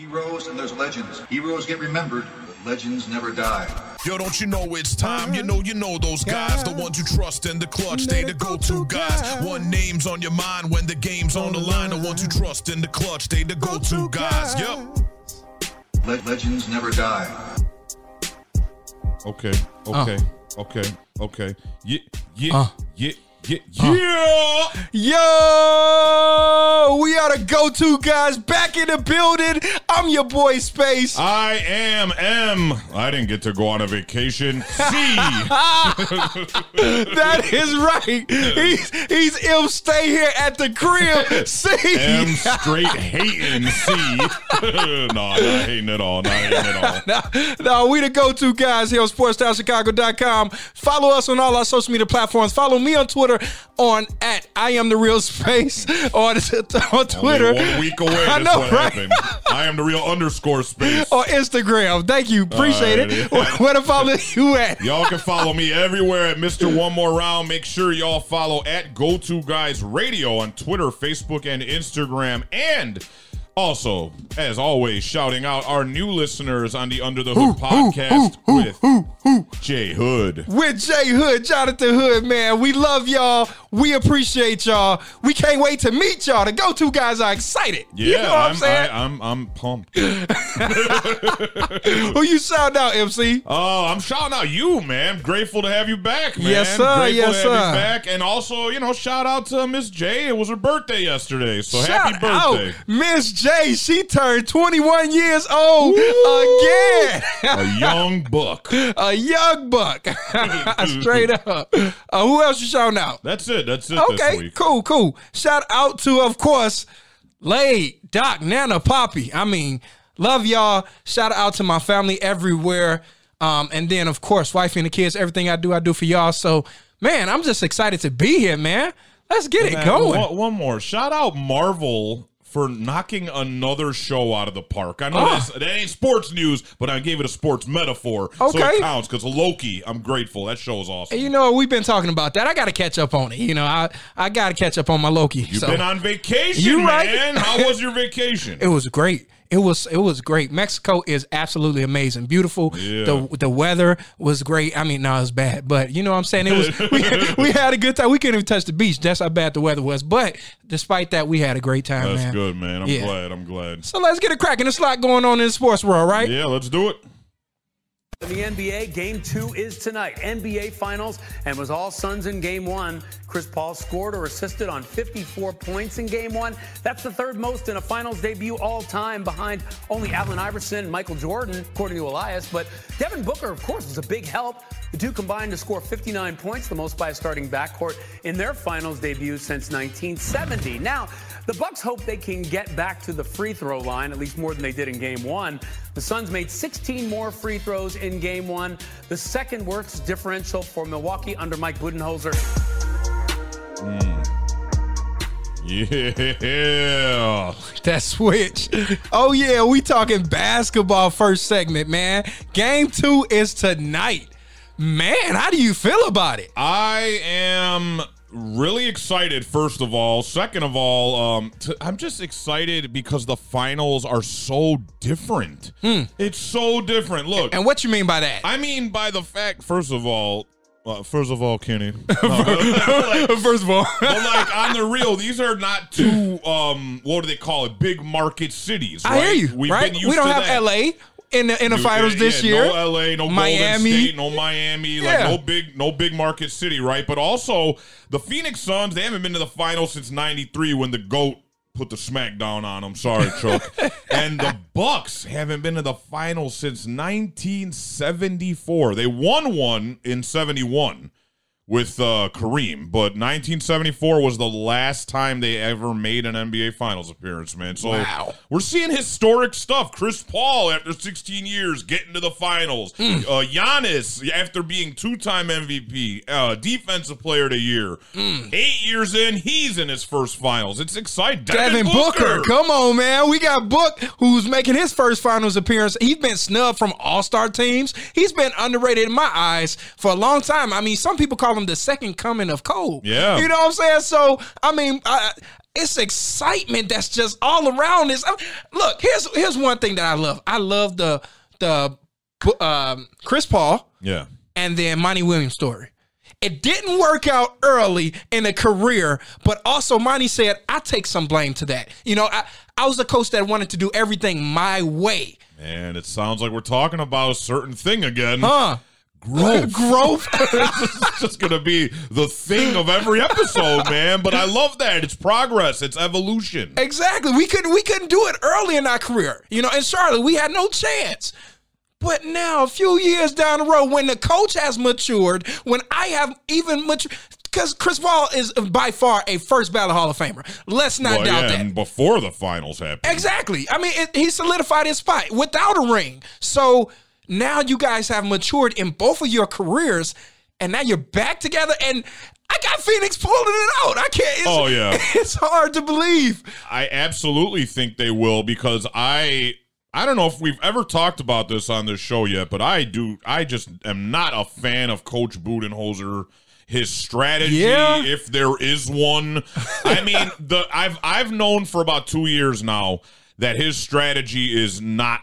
Heroes and there's legends. Heroes get remembered, but legends never die. Yo, don't you know it's time? You know, you know those guys, the ones you trust in the clutch, they the go-to guys. One name's on your mind when the game's on the line. The ones you trust in the clutch, they the go-to guys. Yep. Le- legends never die. Okay, okay, okay, okay. Yeah, yeah, Uh. yeah, yeah, yeah. Yo, we are the go-to guys back in the building. I'm your boy Space. I am M. I didn't get to go on a vacation. C. that is right. He's he's M. Stay here at the crib. See, M straight hating C. no, not hating at all. Not hating at all. no, no, we the go-to guys here on SportsTownChicago.com. Follow us on all our social media platforms. Follow me on Twitter on at I am the real space on, on Twitter. Only one week away. I know, what right? I am the real underscore space. on Instagram. Thank you. Appreciate it. Alrighty. Where to follow you at? Y'all can follow me everywhere at Mr. One More Round. Make sure y'all follow at Go To Guys Radio on Twitter, Facebook, and Instagram. And also, as always, shouting out our new listeners on the Under the Hood podcast with Jay Hood. With Jay Hood, Jonathan Hood, man. We love y'all. We appreciate y'all. We can't wait to meet y'all. The go-to guys are excited. Yeah, you know what I'm, I'm, saying? I, I'm I'm pumped. Who you shout out, MC? Oh, I'm shouting out you, man. Grateful to have you back, man. Yes, sir. Grateful Yes, to have sir. you back. And also, you know, shout out to Miss J. It was her birthday yesterday. So happy birthday. Miss J. She turned 21 years old Woo! again. A young buck. A young buck. Straight up. Uh, who else you shouting out? That's it. That's it this Okay, cool, cool. Shout out to, of course, Lay, Doc, Nana, Poppy. I mean, love y'all. Shout out to my family everywhere. Um, and then, of course, wife and the kids. Everything I do, I do for y'all. So, man, I'm just excited to be here, man. Let's get it going. One, one more. Shout out Marvel for knocking another show out of the park. I know Ah. that ain't sports news, but I gave it a sports metaphor. So it counts because Loki, I'm grateful. That show is awesome. You know, we've been talking about that. I got to catch up on it. You know, I I got to catch up on my Loki. You've so been on vacation, You right. man. How was your vacation? it was great. It was it was great. Mexico is absolutely amazing, beautiful. Yeah. The the weather was great. I mean, no, it was bad, but you know what I'm saying. It was we, we had a good time. We couldn't even touch the beach. That's how bad the weather was. But despite that, we had a great time, That's man. good, man. I'm Yeah. glad. I'm glad. So let's get a crack in the slot going on in the sports world, right? Yeah, let's do it. In the NBA, game two is tonight. NBA Finals, and was all Suns in game one. Chris Paul scored or assisted on 54 points in game one. That's the third most in a finals debut all time, behind only Allen Iverson and Michael Jordan, according to Elias. But Devin Booker, of course, was a big help. The two combined to score 59 points, the most by a starting backcourt in their finals debut since 1970. Now, the Bucks hope they can get back to the free throw line, at least more than they did in game one. The Suns made 16 more free throws in game one, the second worst differential for Milwaukee under Mike Budenholzer. Hmm. Yeah. That switch. Oh yeah, we talking basketball first segment, man. Game two is tonight. Man, how do you feel about it? I am really excited. First of all, second of all, um, t- I'm just excited because the finals are so different. It's so different. Look, Hmm. And what you mean by that? I mean by the fact. First of all, uh, first of all, Kenny. First of all, But like on the real, these are not two um what do they call it? Big market cities. I hear you. We've right? we don't have that. LA in the in the Dude, finals this yeah, year. No LA, no Miami. Golden State, no Miami, like Yeah. no big no big market city, right? But also the Phoenix Suns, they haven't been to the finals since 93 when the GOAT put the smackdown on them. Sorry, Chuck. and the Bucks haven't been to the finals since 1974. They won one in 71 with uh, Kareem, but 1974 was the last time they ever made an NBA Finals appearance, man. So Wow. we're seeing historic stuff. Chris Paul, after 16 years, getting to the finals. Hmm. Uh, Giannis, after being two-time MVP, uh, Defensive Player of the Year. Hmm. Eight years in, he's in his first finals. It's exciting. Devin Booker. Come on, man. We got Book who's making his first finals appearance. He's been snubbed from all star teams. He's been underrated in my eyes for a long time. I mean, some people call him the second coming of Cole. Yeah. You know what I'm saying? So, I mean, I, it's excitement that's just all around this. I- look, here's here's one thing that I love. I love the the um, Chris Paul Yeah. and then Monty Williams story. It didn't work out early in a career, but also Monty said, I take some blame to that. You know, I, I was a coach that wanted to do everything my way. And it sounds like we're talking about a certain thing again. Huh. Growth. Growth. it's just gonna be the thing of every episode, man. But I love that. It's progress. It's evolution. exactly. We couldn't we couldn't do it early in our career. You know, in Charlotte, we had no chance. But now, a few years down the road, when the coach has matured, when I have even matured, because Chris Paul is by far a first ballot Hall of Famer. Let's not Well, doubt yeah, that. and before the finals happened. Exactly. I mean, it, he solidified his spot without a ring. So now you guys have matured in both of your careers, and now you're back together. And I got Phoenix pulling it out. I can't. It's, Oh, yeah. it's hard to believe. I absolutely think they will because I I don't know if we've ever talked about this on this show yet, but I do I just am not a fan of Coach Budenholzer. His strategy, Yeah. if there is one. I mean, the I've I've known for about two years now that his strategy is not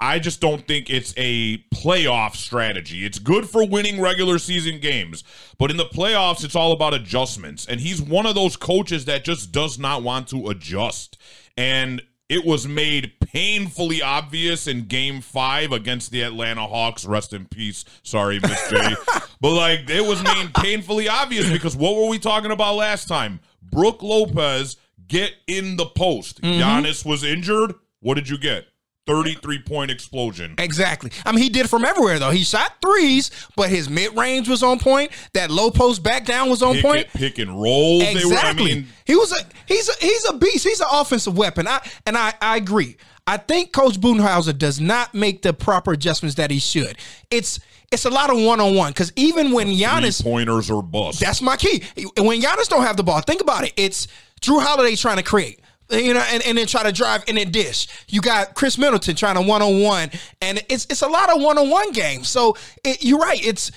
I just don't think it's a playoff strategy. It's good for winning regular season games, but in the playoffs, it's all about adjustments. And he's one of those coaches that just does not want to adjust. And it was made painfully obvious in game five against the Atlanta Hawks. Rest in peace. Sorry, Miss J. but like, it was made painfully obvious because what were we talking about last time? Brook Lopez get in the post. Mm-hmm. Giannis was injured. What did you get? 33 point explosion. Exactly. I mean, he did it from everywhere though. He shot threes, but his mid range was on point. That low post back down was on Pick, point. pick and roll. They were, I Exactly. mean, he was a he's a he's a beast. He's an offensive weapon. I and I I agree. I think Coach Budenholzer does not make the proper adjustments that he should. It's it's a lot of one on one because even when Giannis, pointers or bust. that's my key. When Giannis don't have the ball, think about it. It's Jrue Holiday trying to create. You know, and, and then try to drive and then dish. You got Khris Middleton trying to one on one, and it's it's a lot of one on one games. So it, you're right. It's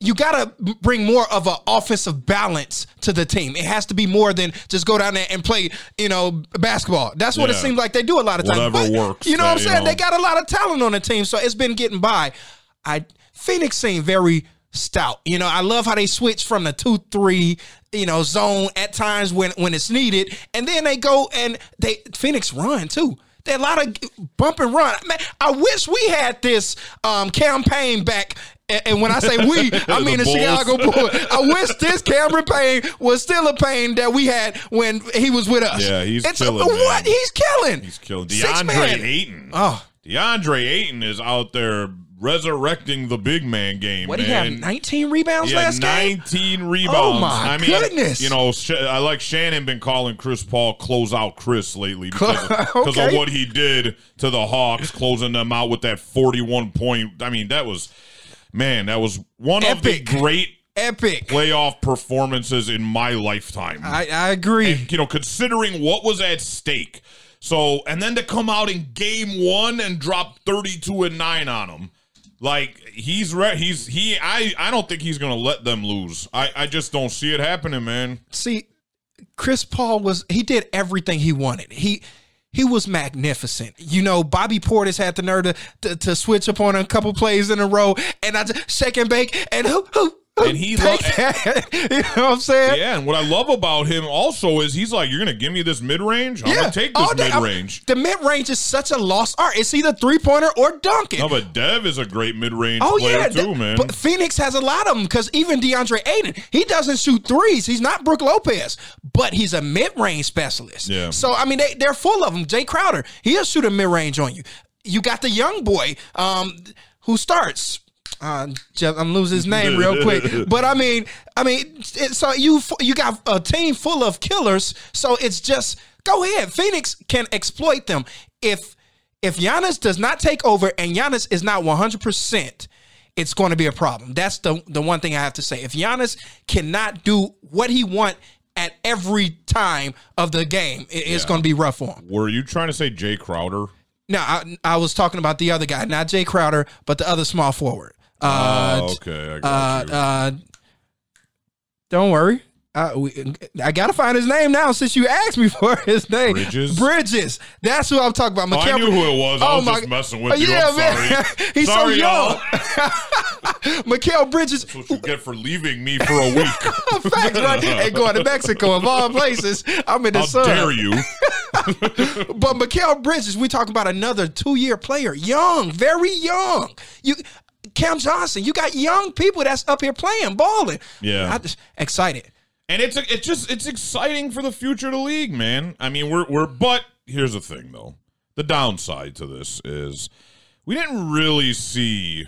you got to bring more of an offensive balance to the team. It has to be more than just go down there and play, you know, basketball. That's what it seems like they do a lot of times. Whatever But, works, You know what I'm you saying? know. They got a lot of talent on the team, so it's been getting by. I Phoenix seemed very stout. You know, I love how they switch from the two three, you know, zone at times when when it's needed, and then they go and they Phoenix run too. They a lot of bump and run. Man, I wish we had this um, Cam Payne back. And when I say we, I mean the, Bulls. Chicago Bulls. I wish this Cameron Payne was still a pain that we had when he was with us. Yeah, he's it's, killing, What man. he's killing. He's killing DeAndre. Ayton. Oh. DeAndre Ayton is out there resurrecting the big man game. What do you have? 19 rebounds Yeah, last game. 19 rebounds. Oh, my I mean, goodness. You know, I like Shannon been calling Chris Paul close out Chris lately because, of, Okay. of what he did to the Hawks, closing them out with that 41 point. I mean, that was, man, that was one of the great Epic. playoff performances in my lifetime. I, I agree. you know, considering what was at stake. So, and then to come out in game one and drop 32 and 9 on them. Like he's re- he's he I I don't think he's gonna let them lose. I I just don't see it happening, man. See, Chris Paul was he did everything he wanted. He he was magnificent. You know, Bobby Portis had the nerve to, to, to switch up on a couple plays in a row, and I just shake and bake, and who, who And he lo- you know what I'm saying? Yeah, and what I love about him also is he's like, you're gonna give me this mid range. I'm gonna take this mid range. The mid range is such a lost art. It's either three pointer or dunking. No, but Dev is a great mid range Oh player yeah, too, man. But Phoenix has a lot of them because even DeAndre Ayton, he doesn't shoot threes. He's not Brook Lopez, but he's a mid-range specialist. Yeah. So I mean, they they're full of them. Jae Crowder, he'll shoot a mid-range on you. You got the young boy um, who starts. Uh, I'm losing his name real quick, but I mean, I mean, it, so you you got a team full of killers. So it's just go ahead. Phoenix can exploit them if if Giannis does not take over and Giannis is not 100 percent it's going to be a problem. That's the the one thing I have to say. If Giannis cannot do what he want at every time of the game, it- it's going to be rough for him. Were you trying to say Jae Crowder? No, I, I was talking about the other guy, not Jae Crowder, but the other small forward. Uh, oh, okay, I uh, got you. uh, don't worry. Uh, we, I gotta find his name now since you asked me for his name. Bridges? Bridges. That's who I'm talking about. Oh, I knew who it was. I Oh was my- just messing with you. Yeah, I'm man. sorry. He's Sorry, so young. Mikal Bridges. That's what you get for leaving me for a week. Facts, right? And going to Mexico of all places. I'm in the How sun. dare you? But Mikal Bridges, we talking about another two year player, young, very young. You, Cam Johnson, you got young people that's up here playing, balling. Yeah. I just excited. And it's it's just it's exciting for the future of the league, man. I mean, we're we're but here's the thing though. The downside to this is we didn't really see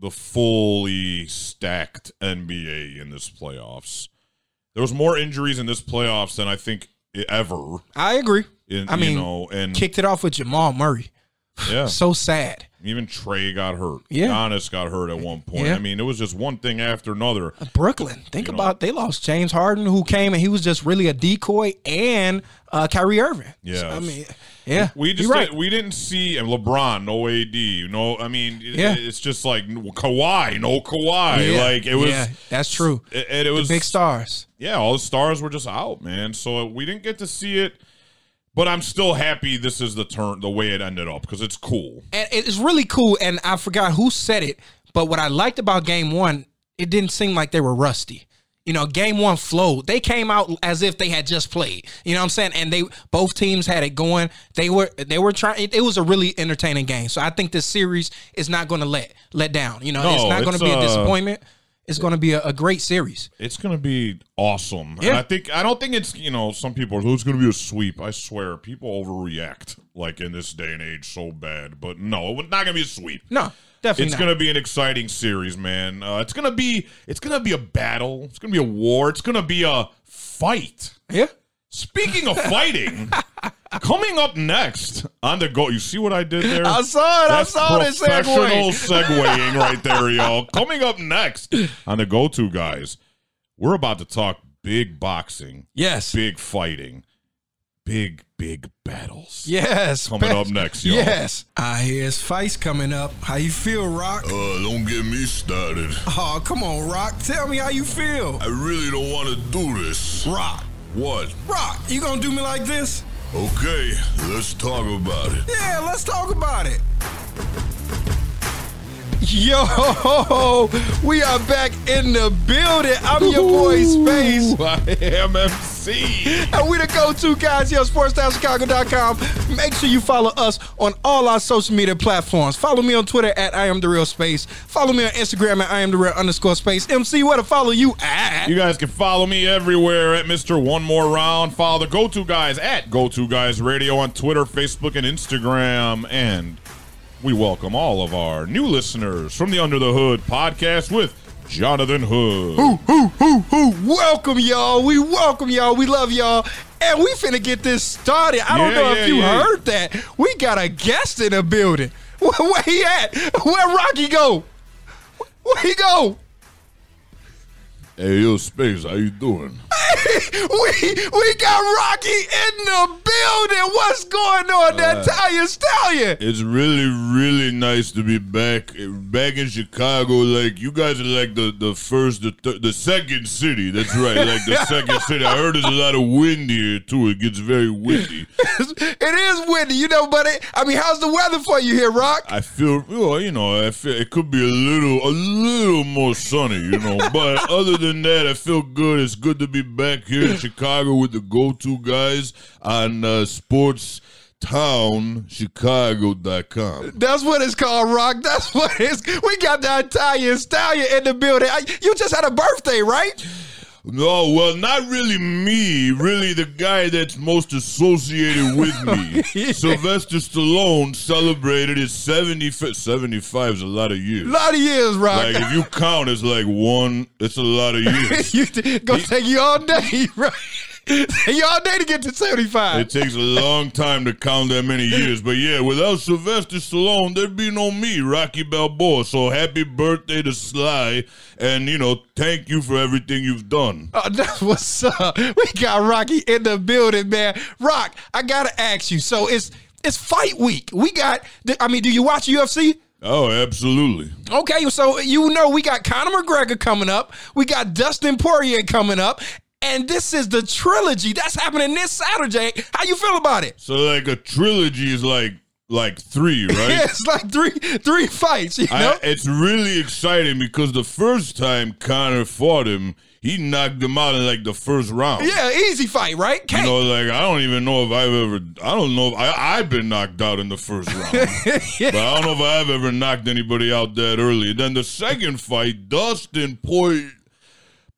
the fully stacked NBA in this playoffs. There was more injuries in this playoffs than I think ever. I agree. In, I mean, you know, and Kicked it off with Jamal Murray. yeah, So sad. Even Trae got hurt. Yeah. Giannis got hurt at one point. Yeah. I mean, it was just one thing after another. Brooklyn. Think You know. about they lost James Harden, who came and he was just really a decoy, and uh, Kyrie Irving. Yes. So, I mean, yeah, We just right. did, we didn't see and LeBron no AD no I mean it- Yeah. it's just like Kawhi no Kawhi Yeah. like it was Yeah, that's true. it, and it was Big stars. yeah all the stars were just out man so we didn't get to see it but I'm still happy this is the turn the way it ended up because it's cool and it's really cool. And I forgot who said it, but what I liked about Game One, it didn't seem like they were rusty. You know, Game One flowed. They came out as if they had just played. You know what I'm saying? And they both teams had it going. They were they were trying. It, it was a really entertaining game. So I think this series is not going to let let down. You know, No, it's not going to be a uh, disappointment. It's going to be a, a great series. it's gonna be awesome and Yeah. I think I don't think it's you know some people are "Oh, it's gonna be a sweep I swear people overreact like in this day and age so bad but no it's not gonna be a sweep No, definitely It's not. gonna be an exciting series, man. Uh, it's gonna be it's gonna be a battle. It's gonna be a war. It's gonna be a fight. yeah. Speaking of fighting, coming up next on the go. You see what I did there? I saw it. That's I saw this professional Segue. segueing right there, y'all. Coming up next on the go-to guys, we're about to talk big boxing, Yes. big fighting, big big battles. Yes. Coming up next, y'all. Yes. I hear it's fights coming up. How you feel, Rock? Uh, don't get me started. Oh, come on, Rock. Tell me how you feel. I really don't want to do this. Rock. What? Rock, you gonna do me like this? Okay, let's talk about it. Yeah, let's talk about it. Yo, we are back in the building. I'm your boy Space. I am MC. And we the go-to guys here at SportsTownChicago.com. Make sure you follow us on all our social media platforms. Follow me on Twitter at I am the real space. Follow me on Instagram at I am the real underscore space. MC, where to follow you at? You guys can follow me everywhere at Mr. One More Round. Follow the Go To Guys at Go To Guys Radio on Twitter, Facebook, and Instagram. And we welcome all of our new listeners from the Under the Hood podcast with Jonathan Hood. Who, who, who, who? Welcome, y'all. We welcome y'all. We love y'all. And we finna get this started. I don't Yeah, know yeah, if you yeah. heard that. We got a guest in the building. Where, where he at? Where Rocky go? Where he go? Hey, yo, Space, how you doing? we we got Rocky in the building. What's going on, that Italian stallion? It's really, really nice to be back, back in Chicago. Like you guys are like the the first, the th- the second city. That's right, like the second city. I heard there's a lot of wind here too. It gets very windy. it is windy, you know, but it, I mean, how's the weather for you here, Rock? I feel, well, you know, I feel it could be a little, a little more sunny, you know. But other than that, I feel good. It's good to be back here in Chicago with the go-to guys on uh, SportsTownChicago.com. That's what it's called, Rock. That's what it's. We got the Italian stallion in the building. I- You just had a birthday, right? No, well, not really me. Really, the guy that's most associated with me. Sylvester Stallone celebrated his 75. 75 is a lot of years. A lot of years, Rock. Like, if you count, it's like one, it's a lot of years. you gonna take you all day, right? You all day to get to seventy five. It takes a long time to count that many years. But yeah, without Sylvester Stallone, there'd be no me, Rocky Balboa. So happy birthday to Sly. And, you know, thank you for everything you've done. Oh, that's what's up. We got Rocky in the building, man. Rock, I gotta ask you. So it's it's fight week. We got. I mean, do you watch UFC? Oh, absolutely. Okay, so you know we got Conor McGregor coming up, we got Dustin Poirier coming up, and this is the trilogy that's happening this Saturday. How you feel about it? So like a trilogy is like like three, right? Yeah, it's like three three fights. You know, I, it's really exciting because the first time Conor fought him, he knocked him out in like the first round. yeah, easy fight, right? You know, like I don't even know if I've ever. I don't know if I, I've been knocked out in the first round, but I don't know if I've ever knocked anybody out that early. Then the second fight, Dustin Poy,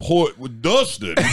Poy with Dustin.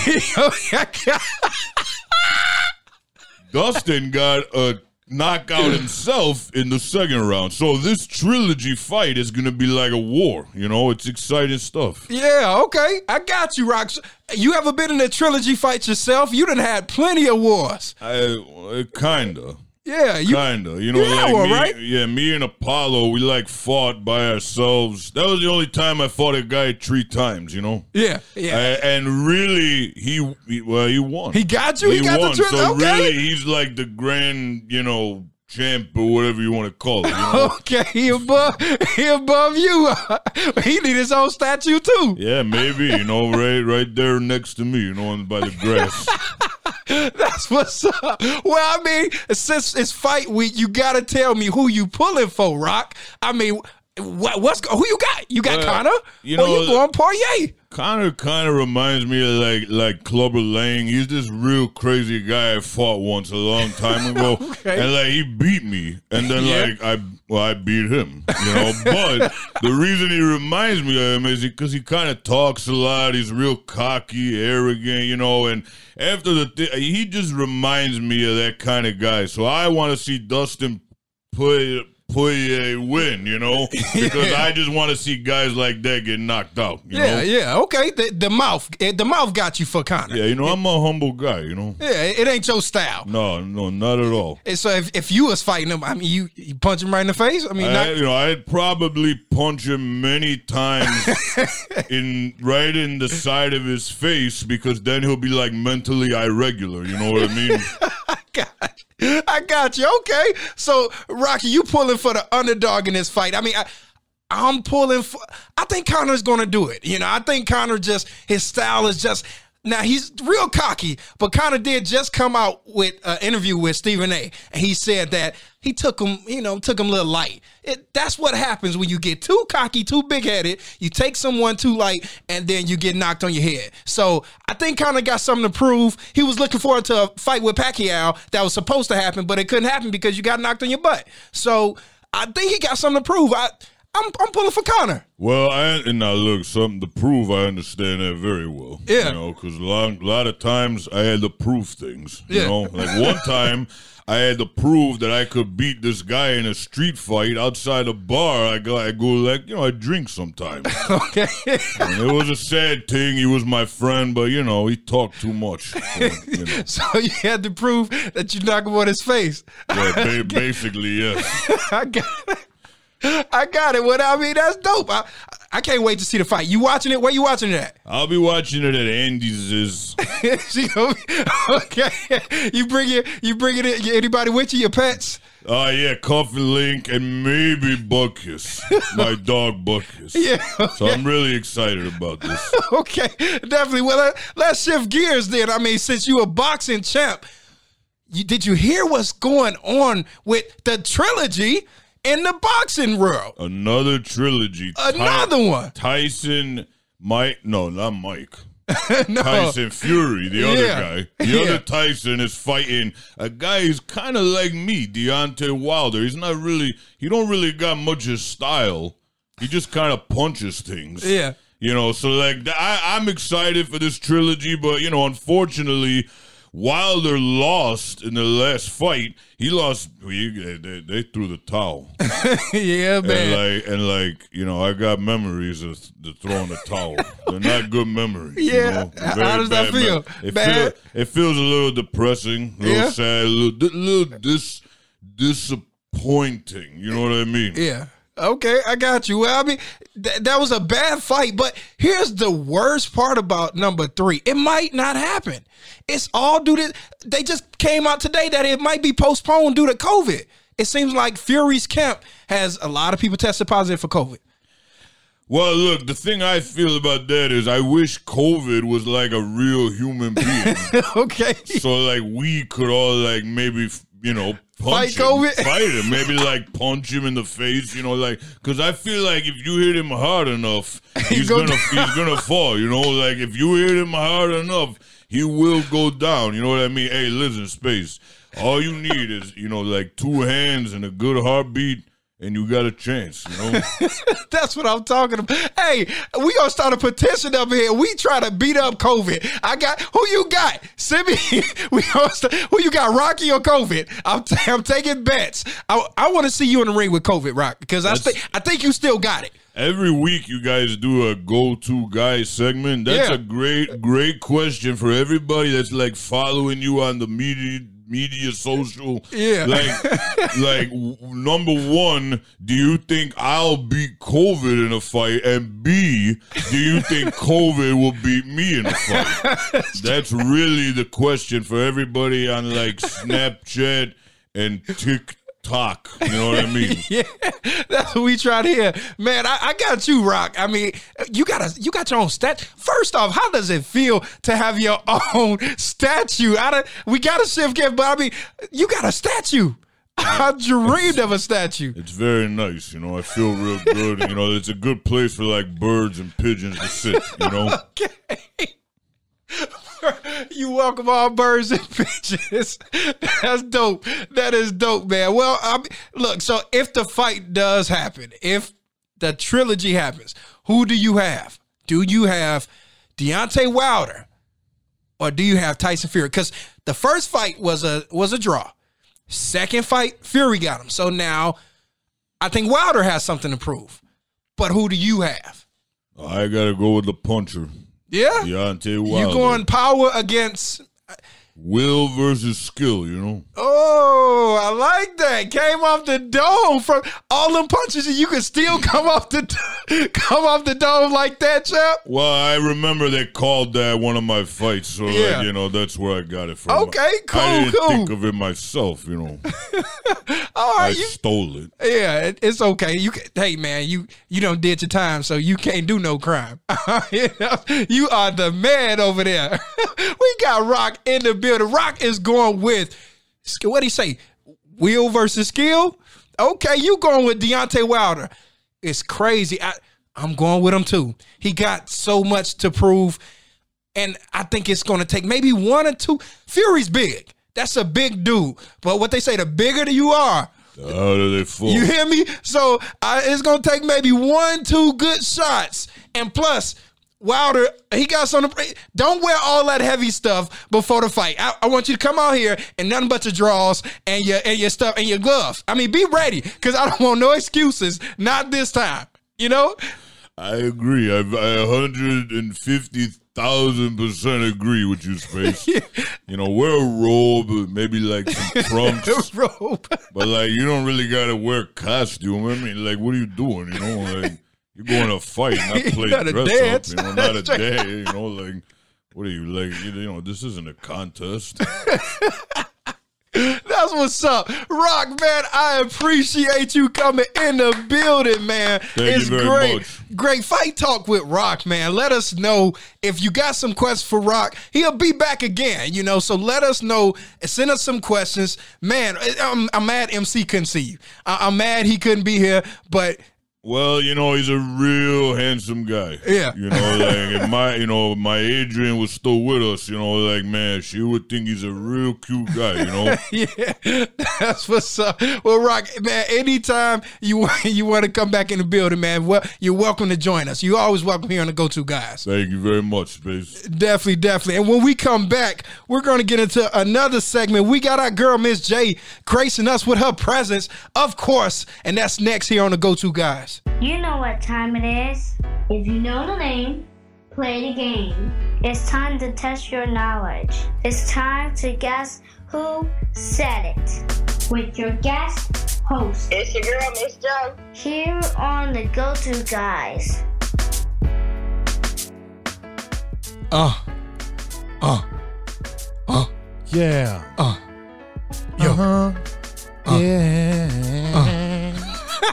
Dustin got a knockout himself in the second round. So this trilogy fight is gonna be like a war. You know, it's exciting stuff. yeah, okay, I got you, Rock. You ever been in a trilogy fight yourself? You done had plenty of wars. I uh, kinda. Yeah, you. Kinda, you know, had like one, me, right? yeah, me and Apollo, we like fought by ourselves. That was the only time I fought a guy three times, you know. Yeah, yeah. A- and really, he, he well, he won. He got you? He got the won. tri- So okay. really, he's like the grand, you know, champ or whatever you want to call it. You know? Okay, he above he above you. he need his own statue too. yeah, maybe you know, right, right there next to me, you know, by the grass. That's what's up. Well, I mean, since it's fight week, you gotta tell me who you pulling for, Rock. I mean, what, what's who you got? You got Well, Conor? you or know, you going Poirier? Conor kind of reminds me of like like Clubber Lang. He's this real crazy guy I fought once a long time ago, Okay. and like he beat me, and then Yeah. like I well I beat him, you know. but the reason he reminds me of him is because he kind of talks a lot. He's real cocky, arrogant, you know. And after the th- he just reminds me of that kind of guy. So I want to see Dustin put. Poirier win, you know, because I just want to see guys like that get knocked out. You Yeah, know? yeah. Okay, the, the mouth, eh, the mouth got you for Conor. Yeah, you know, I'm a humble guy, you know. Yeah, it it ain't your style. No, no, not at all. And so if, if you was fighting him, I mean, you, you punch him right in the face. I mean, I, not, you know, I'd probably punch him many times in right in the side of his face because then he'll be like mentally irregular. You know what I mean? you. I got you. Okay. So, Rocky, you pulling for the underdog in this fight. I mean, I, I'm pulling for, I think Conor's going to do it. You know, I think Conor just, his style is just, now he's real cocky, but Conor did just come out with an interview with Stephen A. And he said that he took him, you know, took him a little light. It, that's what happens when you get too cocky, too big headed. You take someone too light, and then you get knocked on your head. So I think Conor got something to prove. He was looking forward to a fight with Pacquiao that was supposed to happen, but it couldn't happen because you got knocked on your butt. So I think he got something to prove. I, I'm, I'm pulling for Conor. Well, I and now look something to prove. I understand that very well. Yeah. you know, because a lot, a lot of times I had to prove things. You Yeah. know, like one time. I had to prove that I could beat this guy in a street fight outside a bar. I go, I go like, you know, I drink sometimes. Okay. And it was a sad thing. He was my friend, but you know, he talked too much. So, you know, so you had to prove that you knock him on his face. yeah, ba- basically, yes. I got it. I got it. Well, I mean, that's dope. I, I can't wait to see the fight. You watching it? Where you watching it at? I'll be watching it at Andy's. She gonna be- okay. You bring your you bring it anybody with you? Your pets? oh yeah, Coffee Link and maybe Butkus, my dog Butkus. Yeah. So I'm really excited about this. Okay, definitely. Well, uh, let's shift gears then. I mean, since you a boxing champ, you, did you hear what's going on with the trilogy in the boxing world? Another trilogy. Ty- Another one. Tyson, Mike. No, not Mike. no. Tyson Fury, the other guy. The Yeah. other Tyson is fighting a guy who's kind of like me, Deontay Wilder. He's not really, he don't really got much of style. He just kind of punches things. Yeah. You know, so like I, I'm excited for this trilogy, but you know, unfortunately, Wilder lost in the last fight. He lost. He, they, they threw the towel, yeah, and man. like and like you know, I got memories of the throwing the towel. They're not good memories. Yeah. you know? How does that feel? It, feel- it feels a little depressing, a little Yeah? sad, a little, di- little dis, disappointing. You know what I mean? Yeah. Okay, I got you. Well, I mean, th- that was a bad fight, but here's the worst part about number three. It might not happen. It's all due to they just came out today that it might be postponed due to COVID. it seems like Fury's camp has a lot of people tested positive for COVID. Well, look, the thing I feel about that is I wish COVID was like a real human being. okay. so like we could all like maybe you know Fight him, COVID? fight him, maybe like punch him in the face, you know, like because I feel like if you hit him hard enough, he's gonna he's gonna fall, you know, like if you hit him hard enough, he will go down. You know what I mean? Hey, listen, space. All you need is you know like two hands and a good heartbeat. And you got a chance, you know. That's what I'm talking about. Hey, we gonna start a petition up here. We try to beat up COVID. I got who you got? Simi. we gonna start, who you got? Rocky or COVID? I'm, t- I'm taking bets. I, I want to see you in the ring with COVID, Rock, because I think I think you still got it. Every week, you guys do a go-to guy segment. That's Yeah. a great, great question for everybody that's like following you on the media, media, social. Yeah. Like, like number one, do you think I'll beat COVID in a fight? And B, do you think COVID will beat me in a fight? That's really the question for everybody on like Snapchat and TikTok. Rock, you know what I mean? Yeah, that's what we try to hear, man. I, I got you, Rock. I mean, you got a you got your own stat. First off, how does it feel to have your own statue? I we got a shift gift, but I mean, you got a statue. I dreamed of a statue. It's very nice, you know. I feel real good. You know, it's a good place for like birds and pigeons to sit. You know, you welcome all birds and bitches. That's dope. That is dope, man. Well, I look. So if the fight does happen, if the trilogy happens, who do you have? Do you have Deontay Wilder or do you have Tyson Fury? Because the first fight was a was a draw. Second fight, Fury got him. So now I think Wilder has something to prove. But who do you have? I gotta go with the puncher, Yeah. Deontay Wilder. You going power against will versus skill? You know, Oh, I like that. Came off the dome from all them punches, and you can still come off the come off the dome like that, champ. well, I remember they called that one of my fights, so Yeah. like, you know that's where I got it from. Okay, cool, I didn't cool. think of it myself. You know, All I you, stole it. yeah, it, it's okay. You, can, hey man, you you don't did your time, so you can't do no crime. you, know, you are the man over there. we got Rock in the building. Rock is going with what do he say? Will versus skill. Okay, you going with Deontay Wilder. It's crazy. I, I'm going with him too. He got so much to prove. And I think it's going to take maybe one or two. Fury's big. That's a big dude. But what they say, the bigger you are, do they fall? you hear me? So it's going to take maybe one, two good shots. And plus, Wilder, he got something. Don't wear all that heavy stuff before the fight. I, I want you to come out here and nothing but your drawers and your and your stuff and your gloves. I mean, be ready because I don't want no excuses. Not this time. You know? I agree. I, I 150,000 percent agree with you, Space. You know, wear a robe, maybe like some trunks. Robe. But like, you don't really gotta wear costume. I mean, like, what are you doing? You know, like you're going to fight, not play Not a dress dance. up. You know, not a day. You know, like, what are you like? You know, this isn't a contest. That's what's up. Rock, man, I appreciate you coming in the building, man. Thank you it's very great. much. Great fight talk with Rock, man. Let us know if you got some questions for Rock. He'll be back again, you know. So let us know. Send us some questions. Man, I'm, I'm mad MC couldn't see you. I, I'm mad he couldn't be here, but Well, you know, he's a real handsome guy. Yeah. You know, like if my you know, my Adrian was still with us, you know, like man, she would think he's a real cute guy, you know. yeah, that's what's up. Well, Rock, man, anytime you want you want to come back in the building, man, well, you're welcome to join us. You're always welcome here on the Go To Guys. Thank you very much, Space. Definitely, definitely. And when we come back, we're going to get into another segment. We got our girl, Miss J, gracing us with her presence, of course. And that's next here on the Go To Guys. You know what time it is. If you know the name, play the game. It's time to test your knowledge. It's time to guess who said it. With your guest host. It's your girl, Miss Joe. Here on the Go To Guys. Uh, uh, uh, Yeah. uh. Yo, Uh-huh. Yeah. We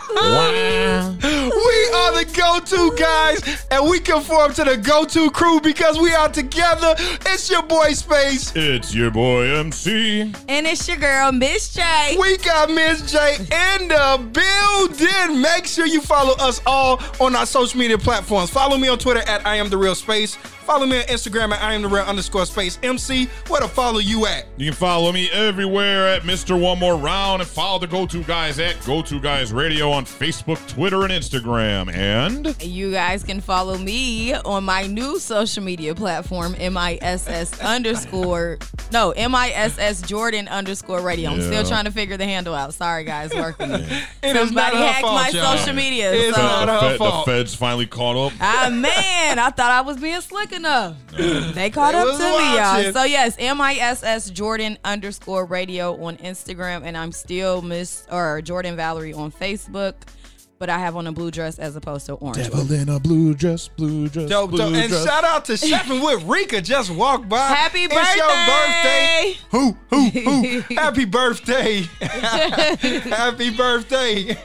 are the go-to guys, and we conform to the go-to crew because we are together. It's your boy Space. It's your boy MC. And it's your girl, Miss J. We got Miss J in the building. Make sure you follow us all on our social media platforms. Follow me on Twitter at I am the real space. Follow me on Instagram at I am the real underscore space MC. Where to follow you at? You can follow me everywhere at Mr. One More Round and follow the Go To Guys at Go To Guys Radio on Facebook, Twitter, and Instagram. And You guys can follow me on my new social media platform, MISS underscore, no, MISS Jordan underscore radio. I'm Yeah. still trying to figure the handle out. Sorry, guys, working. It is not Somebody her hacked fault, my y'all. social media. It's so. not the, her Fed- the feds finally caught up. Ah man, I thought I was being slick enough. They caught They up was to me, y'all. So yes, MISS Jordan underscore radio on Instagram, and I'm still Miss or Jordan Valerie on Facebook. Book but I have on a blue dress as opposed to orange. one. in a blue dress, blue dress, Dope, dope. And shout out to Chefing with Rika just walked by. Happy It's your birthday. birthday! Who, who, who? Happy birthday. happy birthday.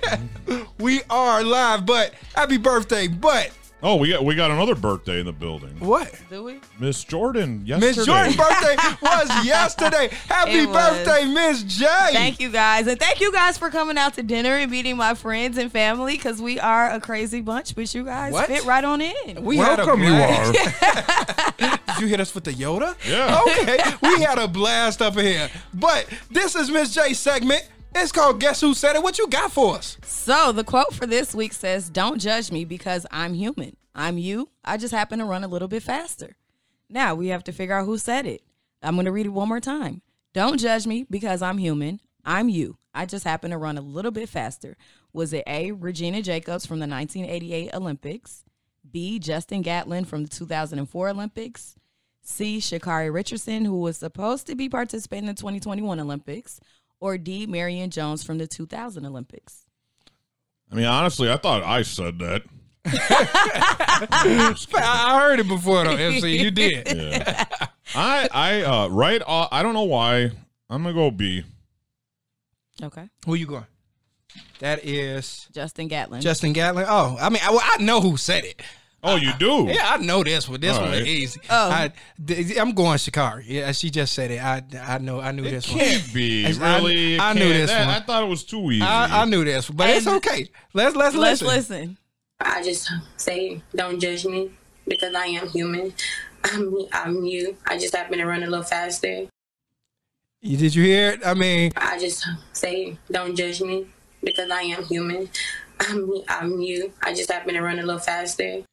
we are live, but happy birthday. But Oh, we got we got another birthday in the building. what? Do we? Miss Jordan yesterday. Miss Jordan's birthday was yesterday. Happy was. birthday, Miss J. Thank you guys, and thank you guys for coming out to dinner and meeting my friends and family because we are a crazy bunch. But you guys What? fit right on in. We Welcome you blast. are. Did you hit us with the Yoda? Yeah. Okay, we had a blast up in here. But this is Miss J segment. It's called Guess Who Said It. What you got for us? So the quote for this week says, "Don't judge me because I'm human. I'm you. I just happen to run a little bit faster." Now we have to figure out who said it. I'm going to read it one more time. Don't judge me because I'm human. I'm you. I just happen to run a little bit faster. Was it A. Regina Jacobs from the 1988 Olympics? B. Justin Gatlin from the 2004 Olympics? C. Sha'Carri Richardson, who was supposed to be participating in the 2021 Olympics? Or D. Marion Jones from the 2000 Olympics? I mean, honestly, I thought I said that. I, I heard it before though, MC. You did. Yeah. I I uh right uh, I don't know why. I'm gonna go B. Okay. Who you going? That is Justin Gatlin. Justin Gatlin. Oh, I mean, I, well, I know who said it. Oh, you do? Yeah, I know this one. This All one is easy. Oh. I, am going Sha'Carri. Yeah, she just said it. I, I know. I knew It this one. can't be. I- Really? It I knew can't. this That- one. I thought it was too easy. I, I knew this, one, but it's okay. Let's let's, Let's listen. listen. I just say, don't judge me because I am human. I'm, I'm you. I just happen to run a little faster. You- Did you hear it? I mean, I just say, don't judge me because I am human. I'm, I'm you. I just happen to run a little faster.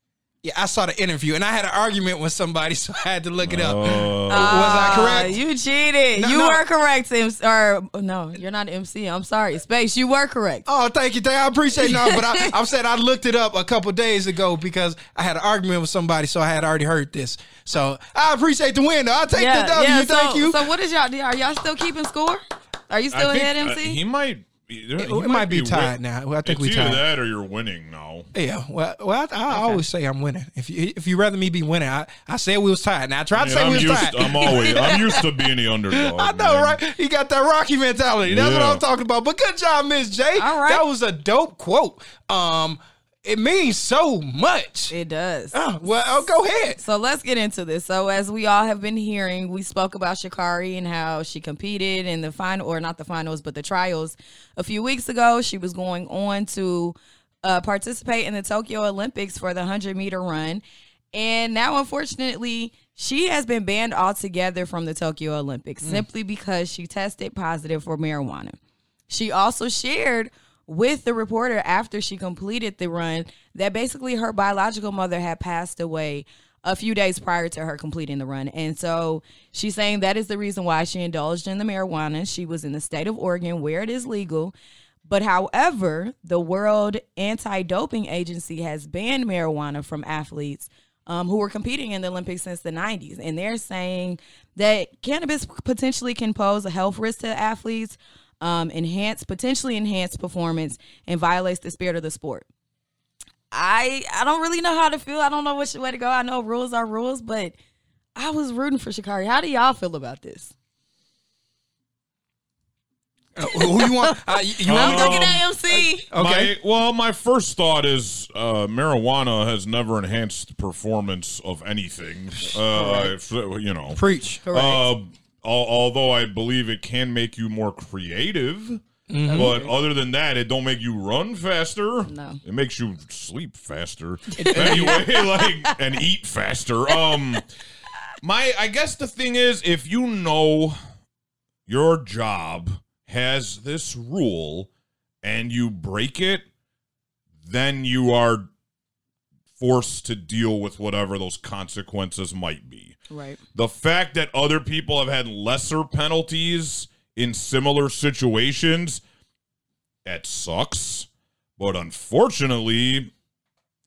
Yeah, I saw the interview and I had an argument with somebody, so I had to look it up. Uh, was I Ah, correct? You cheated. No, you no. were correct, MC. Or no, you're not MC. I'm sorry, Space. You were correct. Oh, thank you, thank you. I appreciate it. No, but I, I said I looked it up a couple days ago because I had an argument with somebody, so I had already heard this. So I appreciate the win. though. I'll take the W. So, thank you. So what is y'all? Are y'all still keeping score? Are you still I think, ahead, uh, MC? he might. He it might be tied now. I think it's we either tied. that or you're winning now. Yeah, well, well, I, I always say I'm winning. If you if you rather me be winning, I, I said we was tied. Now I tried to Man, say I'm we was used. tied. I'm always. I'm used to being the underdog. I know, man. right? You got that Rocky mentality. That's what I'm talking about. But good job, Miss J. All right. That was a dope quote. Um, it means so much. it does. Oh, well, oh, go ahead. So let's get into this. So as we all have been hearing, we spoke about Sha'Carri and how she competed in the final, or not the finals, but the trials a few weeks ago. She was going on to uh, participate in the Tokyo Olympics for the 100 meter run. And now, unfortunately, she has been banned altogether from the Tokyo Olympics simply because she tested positive for marijuana. She also shared with the reporter after she completed the run that basically her biological mother had passed away a few days prior to her completing the run. And so she's saying that is the reason why she indulged in the marijuana. She was in the state of Oregon where it is legal. But however, the World Anti Doping Agency has banned marijuana from athletes um, who were competing in the Olympics since the 90s. And they're saying that cannabis potentially can pose a health risk to athletes, um, enhance, potentially enhance performance, and violates the spirit of the sport. I I don't really know how to feel. I don't know which way to go. I know rules are rules, but I was rooting for Sha'Carri. How do y'all feel about this? Uh, who you want? Uh, you you I'm want looking at MC. Okay. My, well, my first thought is uh, marijuana has never enhanced the performance of anything. Uh, if- you know, preach? Correct. Al- although I believe it can make you more creative, Mm-hmm. but other than that, it don't make you run faster. No. it makes you sleep faster. anyway, like and eat faster. Um, my I guess the thing is, if you know your job has this rule and you break it, then you are forced to deal with whatever those consequences might be. Right. The fact that other people have had lesser penalties in similar situations, that sucks. But unfortunately,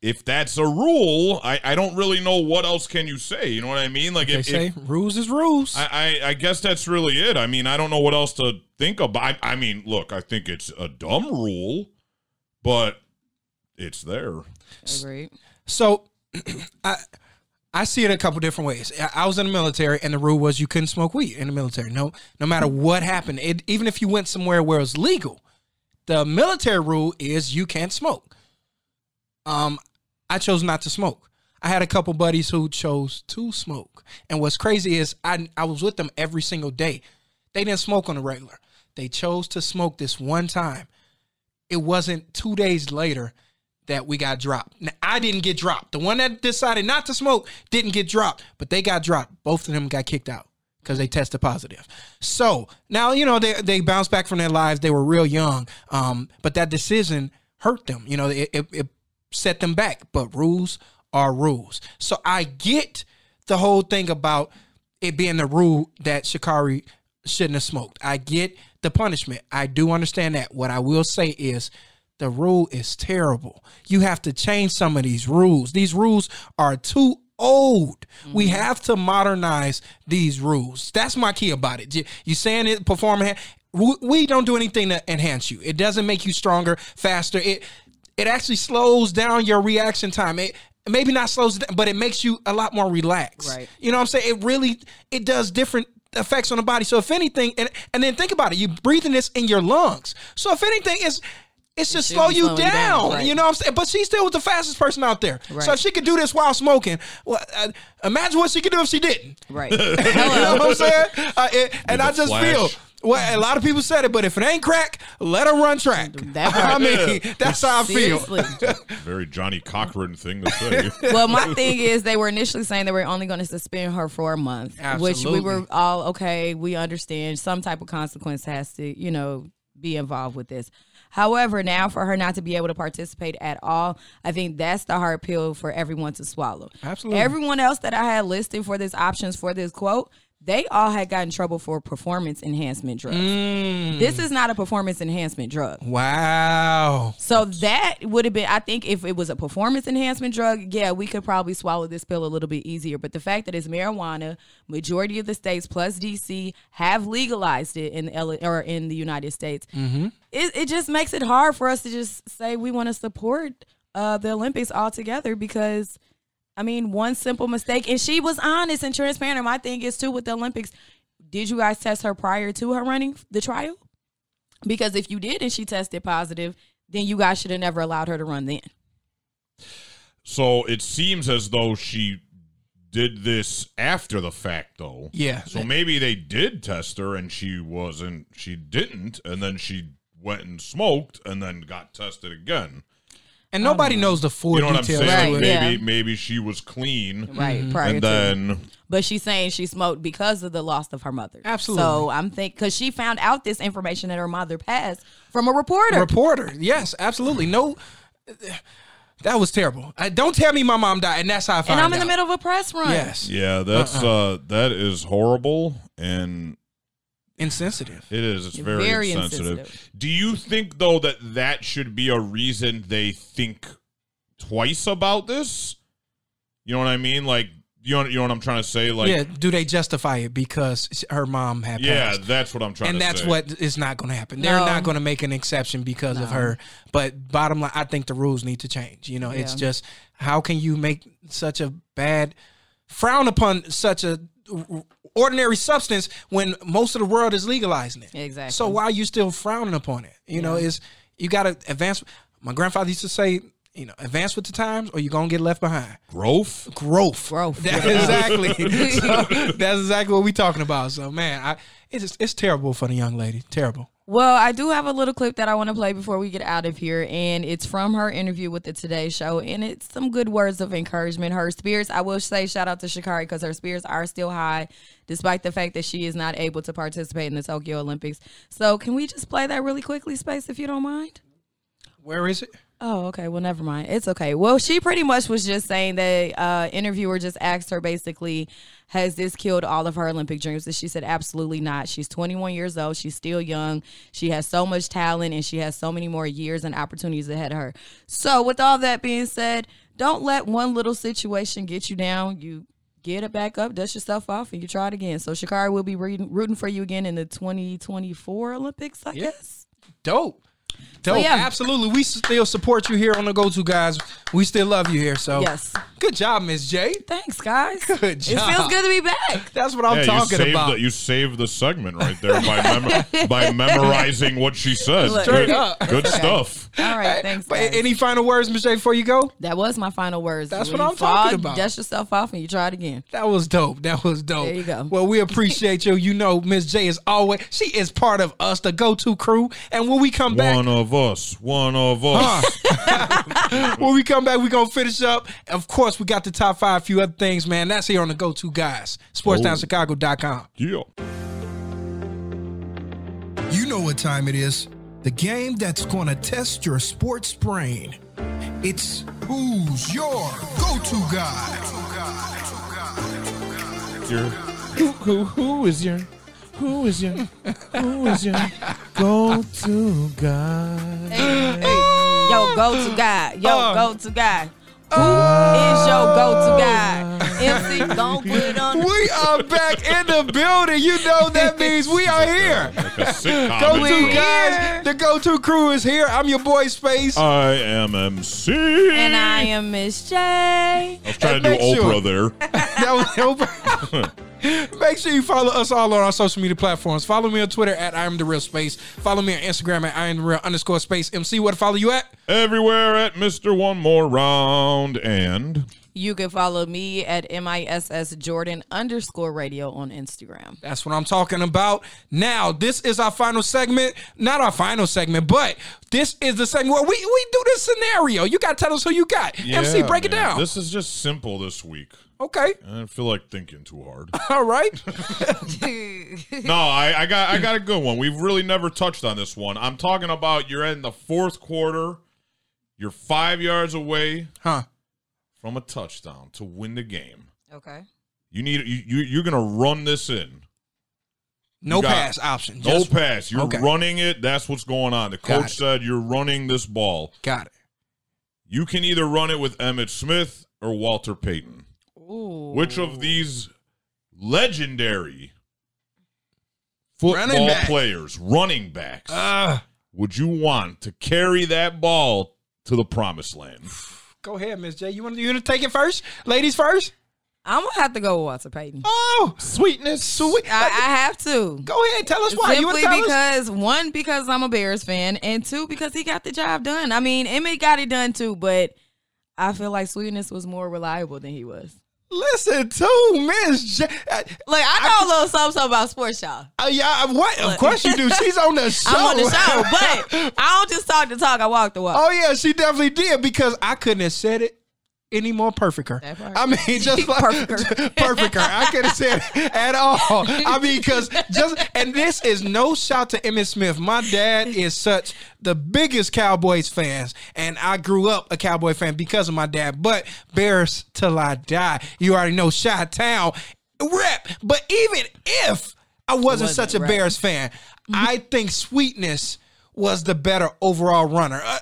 if that's a rule, I, I don't really know what else can you say. You know what I mean? Like They if, say if rules is rules. I, I I guess that's really it. I mean, I don't know what else to think about. I, I mean, look, I think it's a dumb rule, but it's there. Agreed. So I I see it a couple different ways. I- was in the military, and the rule was you couldn't smoke weed in the military. No, no matter what happened, it, even if you went somewhere where it was legal, the military rule is you can't smoke. Um, I chose not to smoke. I had a couple buddies who chose to smoke, and what's crazy is I I was with them every single day. They didn't smoke on the regular. They chose to smoke this one time. It wasn't two days later that we got dropped. Now, I didn't get dropped. The one that decided not to smoke didn't get dropped, but they got dropped. Both of them got kicked out because they tested positive. So now you know they they bounced back from their lives. They were real young, um, but that decision hurt them. You know, it, it, it set them back. But rules are rules. So I get the whole thing about it being the rule that Sha'Carri shouldn't have smoked. I get the punishment. I do understand that. What I will say is the rule is terrible. You have to change some of these rules. These rules are too old. We mm-hmm. have to modernize these rules. That's my key about it. You, you saying it performing we don't do anything to enhance you. It doesn't make you stronger, faster. It it actually slows down your reaction time. It maybe not slows it down, but it makes you a lot more relaxed. Right. You know what I'm saying? It really it does different effects on the body. So if anything, and and then think about it, you're breathing this in your lungs. So if anything, it's it's just should slow you slowing you down. down, right. You know what I'm saying? But she still was the fastest person out there. So if she could do this while smoking, well, uh, imagine what she could do if she didn't. Right. you know what I'm saying? Uh, it- and I just flash. feel. Well, a lot of people said it, but if it ain't crack, let her run track. That I part. mean, that's how I feel. Very Johnnie Cochran thing to say. well, my thing is, they were initially saying they were only going to suspend her for a month, which we were all okay. We understand some type of consequence has to, you know, be involved with this. However, now for her not to be able to participate at all, I think that's the hard pill for everyone to swallow. Absolutely. Everyone else that I had listed for this options for this quote, they all had gotten in trouble for performance enhancement drugs. Mm. This is not a performance enhancement drug. Wow. So that would have been, I think, if it was a performance enhancement drug, yeah, we could probably swallow this pill a little bit easier. But the fact that it's marijuana, majority of the states plus DC have legalized it in L- or in the United States. It, it just makes it hard for us to just say we want to support uh, the Olympics altogether because. I mean, one simple mistake, and she was honest and transparent. And my thing is too with the Olympics. Did you guys test her prior to her running the trial? Because if you did and she tested positive, then you guys should have never allowed her to run then. So it seems as though she did this after the fact, though. Yeah. So maybe they did test her and she wasn't, she didn't, and then she went and smoked and then got tested again. And nobody knows the full You know what I'm details. saying? Right, maybe yeah. maybe she was clean, Right. Prior Mm-hmm. and to. then But she's saying she smoked because of the loss of her mother. Absolutely. So I'm think because she found out this information that her mother passed from a reporter. Reporter. Yes, absolutely. No, that was terrible. I, don't tell me my mom died, and that's how I found and I'm in out. the middle of a press run. Yes, yeah, that's Uh-uh. uh that is horrible and insensitive. It is. It's very, Very insensitive. insensitive. Do you think though that that should be a reason they think twice about this? You know what I mean? Like you know, you know what I'm trying to say? Like yeah, do they justify it because her mom had yeah, passed? that's what I'm trying and to that's say. what is not going to happen. They're not going to make an exception because of her. But bottom line, I think the rules need to change. You know, it's just how can you make such a bad frown upon such a ordinary substance when most of the world is legalizing it. Exactly. So why are you still frowning upon it? You know, is you got to advance. My grandfather used to say, you know, advance with the times, or you're gonna get left behind. Growth. Growth. Growth. That's exactly. so that's exactly what we're talking about. So man, I it's it's terrible for the young lady. Terrible. Well, I do have a little clip that I want to play before we get out of here, and it's from her interview with the Today Show, and it's some good words of encouragement. Her spirits, I will say, shout out to Sha'Carri because her spirits are still high, despite the fact that she is not able to participate in the Tokyo Olympics. So, can we just play that really quickly, Space, if you don't mind? Where is it? Oh, okay. Well, never mind. It's okay. Well, she pretty much was just saying that uh, interviewer just asked her basically, has this killed all of her Olympic dreams? And she said, absolutely not. She's 21 years old. She's still young. She has so much talent and she has so many more years and opportunities ahead of her. So, with all that being said, don't let one little situation get you down. You get it back up, dust yourself off, and you try it again. So, Sha'Carri will be rooting, rooting for you again in the 2024 Olympics, I guess. Dope. Dope. yeah. Absolutely. We still support you here on the Go To Guys. We still love you here. So Yes. good job, Miss J. Thanks, guys. Good job. It feels good to be back. That's what I'm yeah, talking saved about. The, you saved the segment right there by mem- by memorizing what she said. Look. Good, Straight up. good stuff. All right, thanks. But guys. any final words, Miss J, before you go? That was my final words. That's When what I'm talking fall, about. Dust yourself off and you try it again. That was dope. That was dope. There you go. Well, we appreciate you. You know, Miss J is always she is part of us, the go to crew. And when we come back, One of us. One of us. when we come back, we're gonna finish up. Of course, we got the top five, a few other things, man. That's here on the go to guys. SportsTownChicago.com. Oh. Yeah. You know what time it is. The game that's gonna test your sports brain. It's who's your go-to guy. Your, who, who, who is your who is your who is your go to guy? Yo, go to guy. Yo, Uh. go to guy. Who is your go to guy? MC, don't put it on. We are back in the building. You know that means we are here. Like. Go to We're guys. here. The go to crew is here. I'm your boy Space. I am MC. And I am Miss J. I was trying to do Make sure. Oprah there. that was Oprah. Make sure you follow us all on our social media platforms. Follow me on Twitter at I am the real space. Follow me on Instagram at I am the real underscore space. MC, what to follow you at? Everywhere at Mr. One More Round. And You can follow me at MISS Jordan underscore radio on Instagram. That's what I'm talking about. Now, this is our final segment. Not our final segment, but this is the segment where we, we do this scenario. You got to tell us who you got. MC, Yeah, break it down. This is just simple this week. Okay. I don't feel like thinking too hard. All right. no, I, I got I got a good one. We've really never touched on this one. I'm talking about you're in the fourth quarter. You're five yards away Huh. from a touchdown to win the game. Okay. You need you, you you're gonna run this in. No You got- pass option. No Just- pass. You're okay. running it. That's what's going on. The Got coach it. said you're running this ball. Got it. You can either run it with Emmitt Smith or Walter Payton. Ooh. Which of these legendary Running football back. players, running backs, Uh, would you want to carry that ball to the promised land? go ahead, Miss J. You want, you want to take it first? Ladies first? I'm gonna have to go with Walter Payton. Oh, sweetness. Sweet. I, I have to. Go ahead. Tell us why. Simply to tell us? because one, because I'm a Bears fan, and two, because he got the job done. I mean, Emmitt got it done too, but I feel like Sweetness was more reliable than he was. Listen to Miss J. Uh, Like I know a little something, something about sports, y'all. uh, yeah, what? Of course you do. She's on the show. I'm on the show, but I don't just talk the talk. I walk the walk. oh yeah, she definitely did because I couldn't have said it any more part. I mean, just like Perfecer. perfecer. I could have said it at all. I mean, because just and this is no shout to Emmitt Smith. My dad is such the biggest Cowboys fans, and I grew up a Cowboy fan because of my dad. But Bears till I die. You already know, Shot Town rep. But even if I wasn't, Wasn't, such a right. Bears fan, I think Sweetness was the better overall runner. Uh,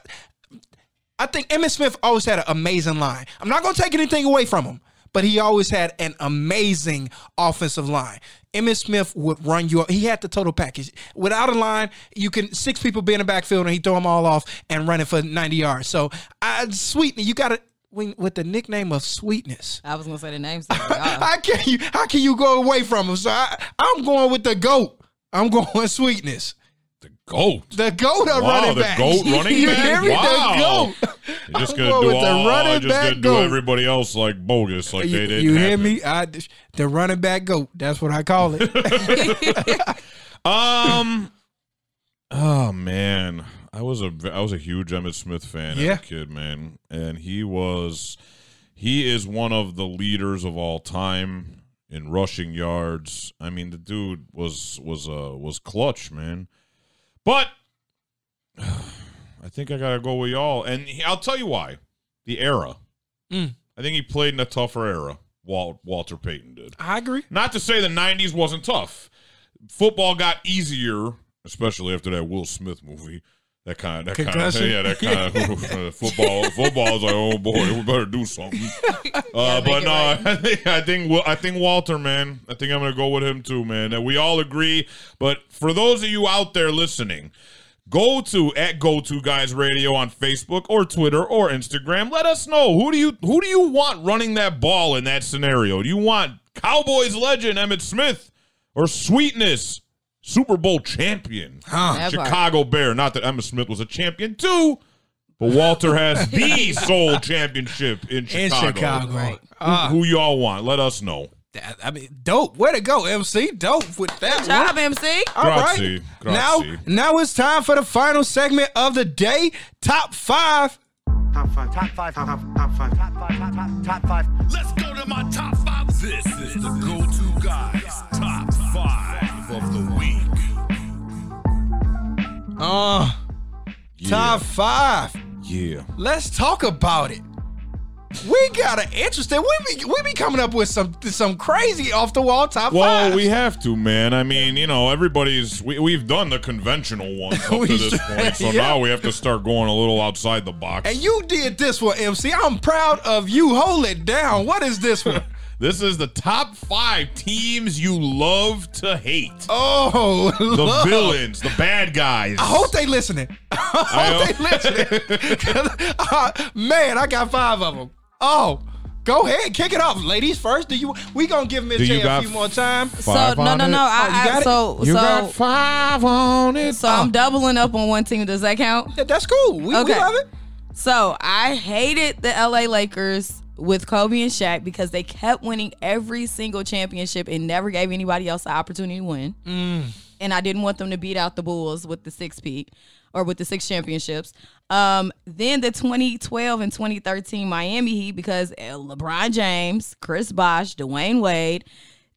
I think Emmitt Smith always had an amazing line. I'm not going to take anything away from him, but he always had an amazing offensive line. Emmitt Smith would run you. up. He had the total package. Without a line, you can six people be in the backfield and he throw them all off and run it for 90 yards. So, I, sweet, you got to. with the nickname of Sweetness. I was gonna say the name. So I was like. How can you how can you go away from him? So I, I'm going with the goat. I'm going with Sweetness. Goat. The goat of Wow, running the back. goat running you back? hear me? Wow. The goat. You're just gonna do the all, running just back gonna do goat. everybody else like bogus, like you they did. you hear me? I, the running back goat. That's what I call it. Um. Oh man, I was a I was a huge Emmitt Smith fan Yeah. as a kid, man, and he was he is one of the leaders of all time in rushing yards. I mean, the dude was was uh was clutch, man. But I think I gotta go with y'all, and he- I'll tell you why. The era. Mm. I think he played in a tougher era. Walt, Walter Payton did. I agree. Not to say the '90s wasn't tough. Football got easier, especially after that Will Smith movie. That kind of, that kind of, yeah, that kind of football. Football is like, oh boy, we better do something. Uh, make but no, right. I think, I think, I think Walter, man. I think I'm gonna go with him too, man. And we all agree. But for those of you out there listening, go to at Go To Guys Radio on Facebook or Twitter or Instagram. Let us know who do you who do you want running that ball in that scenario? Do you want Cowboys legend Emmitt Smith or Sweetness Super Bowl champion That part. Chicago Bear? Not that Emmitt Smith was a champion too, but Walter has the sole championship in In Chicago. Chicago. Right. Who, Ah, who y'all want? Let us know. that- I mean, dope. Way to go, MC. Dope with that. Good one. MC. All right. Grazie, Now, grazie. now it's time for the final segment of the day. Top five. Top five, top five, top, top, top five, top five, top, top, top five. Let's go to my top five. This is the go-to guys top five of the week. Uh, top five. Yeah. Let's talk about it. We got an interesting. We be we be coming up with some some crazy off the wall top Well, five. we have to, man. I mean, you know, everybody's we we've done the conventional ones up to this point, so yeah. now we have to start going a little outside the box. and you did this one, MC. I'm proud of you. Hold it down. What is this one? this is the top five teams you love to hate. Oh, The love. villains, the bad guys. I hope they listening. I hope they listening. 'Cause, uh, man, I got five of them. Oh, go ahead, kick it off, ladies. First, do you? We gonna give Miss Do you J a got few more time. So Five no, on no, it? no. Oh, you I, got I it? so You so got five on it. so I'm doubling up on one team. Does that count? Yeah, that's cool. We, we love it. So I hated the LA Lakers with Kobe and Shaq because they kept winning every single championship and never gave anybody else the opportunity to win. And I didn't want them to beat out the Bulls with the six peak or with the six championships. Um, then the 2012 and 2013 Miami Heat because uh, LeBron James, Chris Bosh, Dwyane Wade,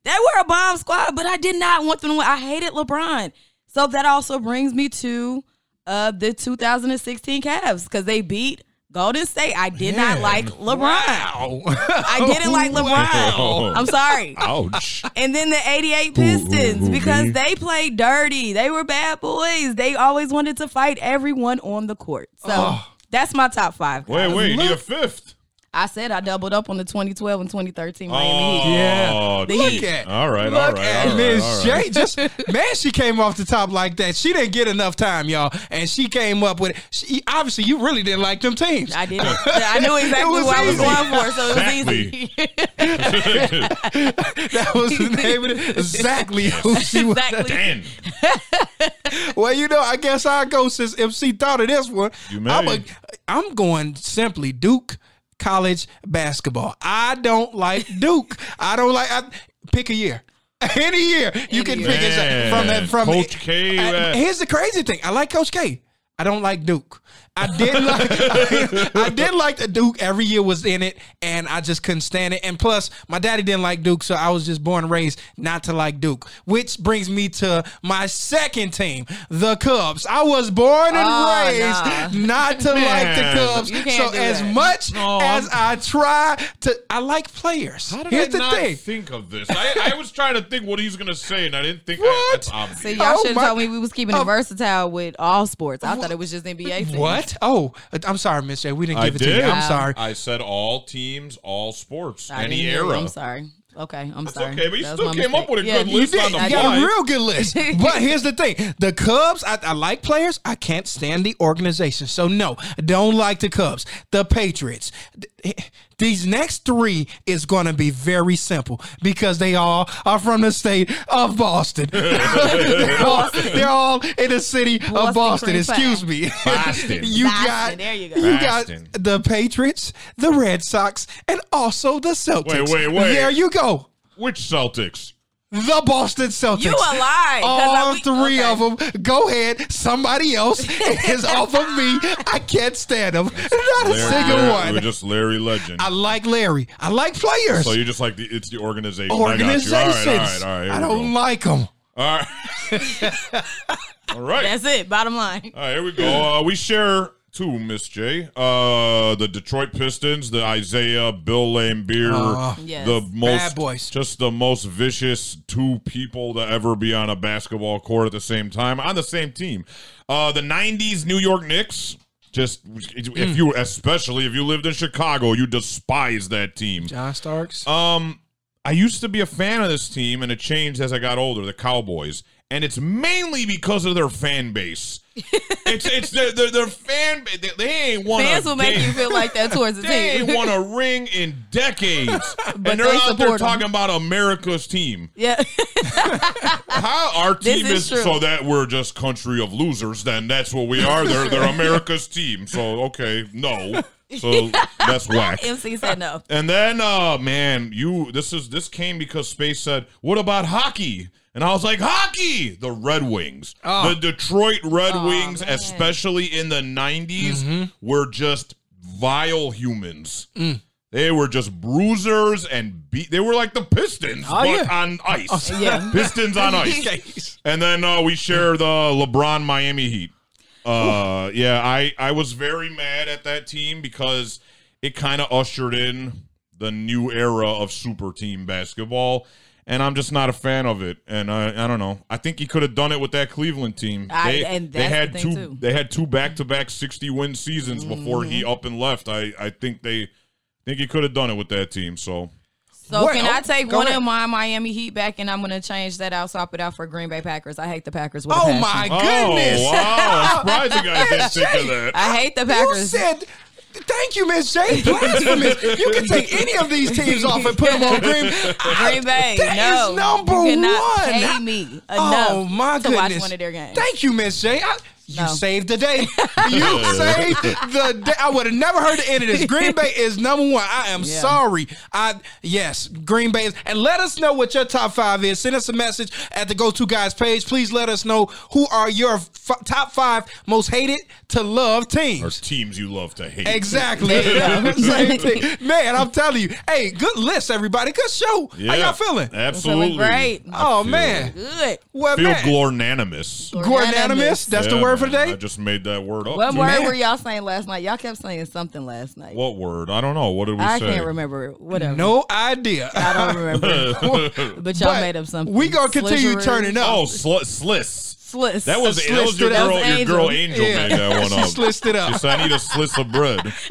they were a bomb squad, but I did not want them to win. I hated LeBron. So that also brings me to uh, the 2016 Cavs because they beat Golden State. I did not like LeBron. Wow. I didn't like LeBron. Wow. I'm sorry. Ouch. And then the 88 Pistons ooh, because me. they played dirty. They were bad boys. They always wanted to fight everyone on the court. So Oh. that's my top five. Wait, guys. wait, you need a fifth. I said I doubled up on the 2012 and 2013 Miami Oh, Heat. Yeah. The Look Heat. at All right, Look all right, at all right, Miss all right. J. Just man, she came off the top like that. She didn't get enough time, y'all, and she came up with it. She, obviously, you really didn't like them teams. I didn't. I knew exactly was what I was easy. going for, so it was Exactly. easy. that was the name of it. Exactly who she was. exactly. Ten. Well, you know, I guess I go since MC thought of this one. You may. I'm, a, I'm going simply Duke college basketball. I don't like Duke. I don't like. I, pick a year. Any year you Any can year. pick it from that from Coach K, I- here's the crazy thing. I like Coach K. I don't like Duke. I didn't like I, I didn't like the Duke every year was in it and I just couldn't stand it. And plus my daddy didn't like Duke, so I was just born and raised not to like Duke. Which brings me to my second team, the Cubs. I was born and Oh, raised nah. not to like the Cubs. So as that. much No, as I'm- I try to I like players. How did Here's I the not thing. think of this? I, I was trying to think what he's gonna say, and I didn't think I, What? that's obvious. See, y'all Oh, should have my- told me we was keeping Oh. it versatile with all sports. I thought it was just NBA. Things. What? Oh, uh, I'm sorry, Miss J. We didn't I give it to you. I'm Wow. sorry. I said all teams, all sports, I any didn't hear era. I'm sorry. Okay, I'm That's sorry. okay, but you That was still my came up mistake. with a Yeah, good you list did. on the I You got fly. a real good list. but here's the thing: the Cubs. I, I like players. I can't stand the organization. So no, don't like the Cubs. The Patriots. Th- these next three is going to be very simple because they all are from the state of Boston. they're, all, they're all in the city of Boston Boston. Excuse me. Boston. you Boston, got there you go. you got the Patriots, the Red Sox, and also the Celtics. Wait, wait, wait. There you go. Which Celtics? The Boston Celtics. You a lie, 'cause All I- we- three okay. of them. Go ahead. Somebody else is off of me. I can't stand them. Not a Larry, single Larry- one. We're just Larry Legend. I like Larry. I like players. so you just like the it's the organization. Organizations. I got you. All right, all right, all right. I don't go. like them. All right. all right. That's it. Bottom line. All right, here we go. Uh, we share two, Miss J. Uh, the Detroit Pistons, the Isaiah, Bill Laimbeer, Oh. Yes. the most Bad boys. just the most vicious two people to ever be on a basketball court at the same time on the same team. Uh, the '90s New York Knicks. Just if you, especially if you lived in Chicago, you despise that team. John Starks. Um, I used to be a fan of this team, and it changed as I got older. The Cowboys, and it's mainly because of their fan base. it's it's their their, their fan. base. They, they ain't won Fans will make you feel like that towards the They ain't team. won a ring in decades, But and they're they out there support 'em. talking about America's team. yeah. How our This team is is, true. so that we're just country of losers. Then that's what we are. They're they're America's team. So okay, no. So that's whack. MC said no. And then, uh, man, you this is this came because Space said, "What about hockey?" And I was like, "Hockey!" The Red Wings, the Detroit Red Wings, man. especially in the '90s, were just vile humans. They were just bruisers and beat. They were like the Pistons, Oh, but yeah. on ice. Yeah. Pistons on ice. And then uh, we share the LeBron Miami Heat. Uh, yeah, I I was very mad at that team because it kind of ushered in the new era of super team basketball, and I'm just not a fan of it. And I I don't know. I think he could have done it with that Cleveland team. I- they and they had the two too. they had two back to back 60 win seasons before he Mm-hmm. up and left. I I think they think he could have done it with that team. So So What? can I take one ahead. of my Miami Heat back and I'm gonna change that out, swap it out for Green Bay Packers. I hate the Packers with Oh passion. my goodness. Oh wow! I'm surprised you guys didn't think of that. I hate the You Packers. said, thank you, Miss J. Blasphemous. you can take any of these teams off and put them on Green. Bay. Green Bay, That no, is number you cannot one. Pay me enough Oh my to goodness! watch one of their games. Thank you, Miss J. I, you No. saved the day. You saved the day. I would have never heard the end of this. Green Bay is number one. I am Yeah. sorry. I yes, Green Bay is. And let us know what your top five is. Send us a message at the Go To Guys page. Please let us know who are your f- top five most hated to love Or teams. teams you love to hate. Exactly. There you go. Same thing. Man, I'm telling you. Hey, good list, everybody. Good show. How y'all feeling? Absolutely. Feeling great. Oh feel- man. Good. Well, Feel man. glornanimous. Gornanimous. That's the word for man. I just made that word up. What too. word were y'all saying last night? Y'all kept saying something last night. What word? I don't know. What did we I say? can't remember. Whatever. No idea. I don't remember. but y'all But made up something. We gonna continue Slizzery. turning up. Oh, sl- sliss. Sliss. That was A that was your girl. to- Your Angel. girl Angel Yeah. made that one She up. slissed it up. She said, "I need a slice of bread."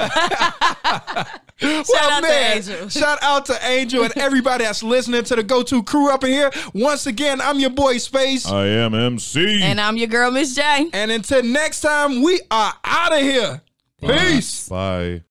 Shout Well, out to man, Angel. Shout out to Angel and everybody that's listening to the Go To crew up in here. Once again, I'm your boy Space. I am MC. And I'm your girl, Miss J. and until next time, we are out of here. Peace. Bye.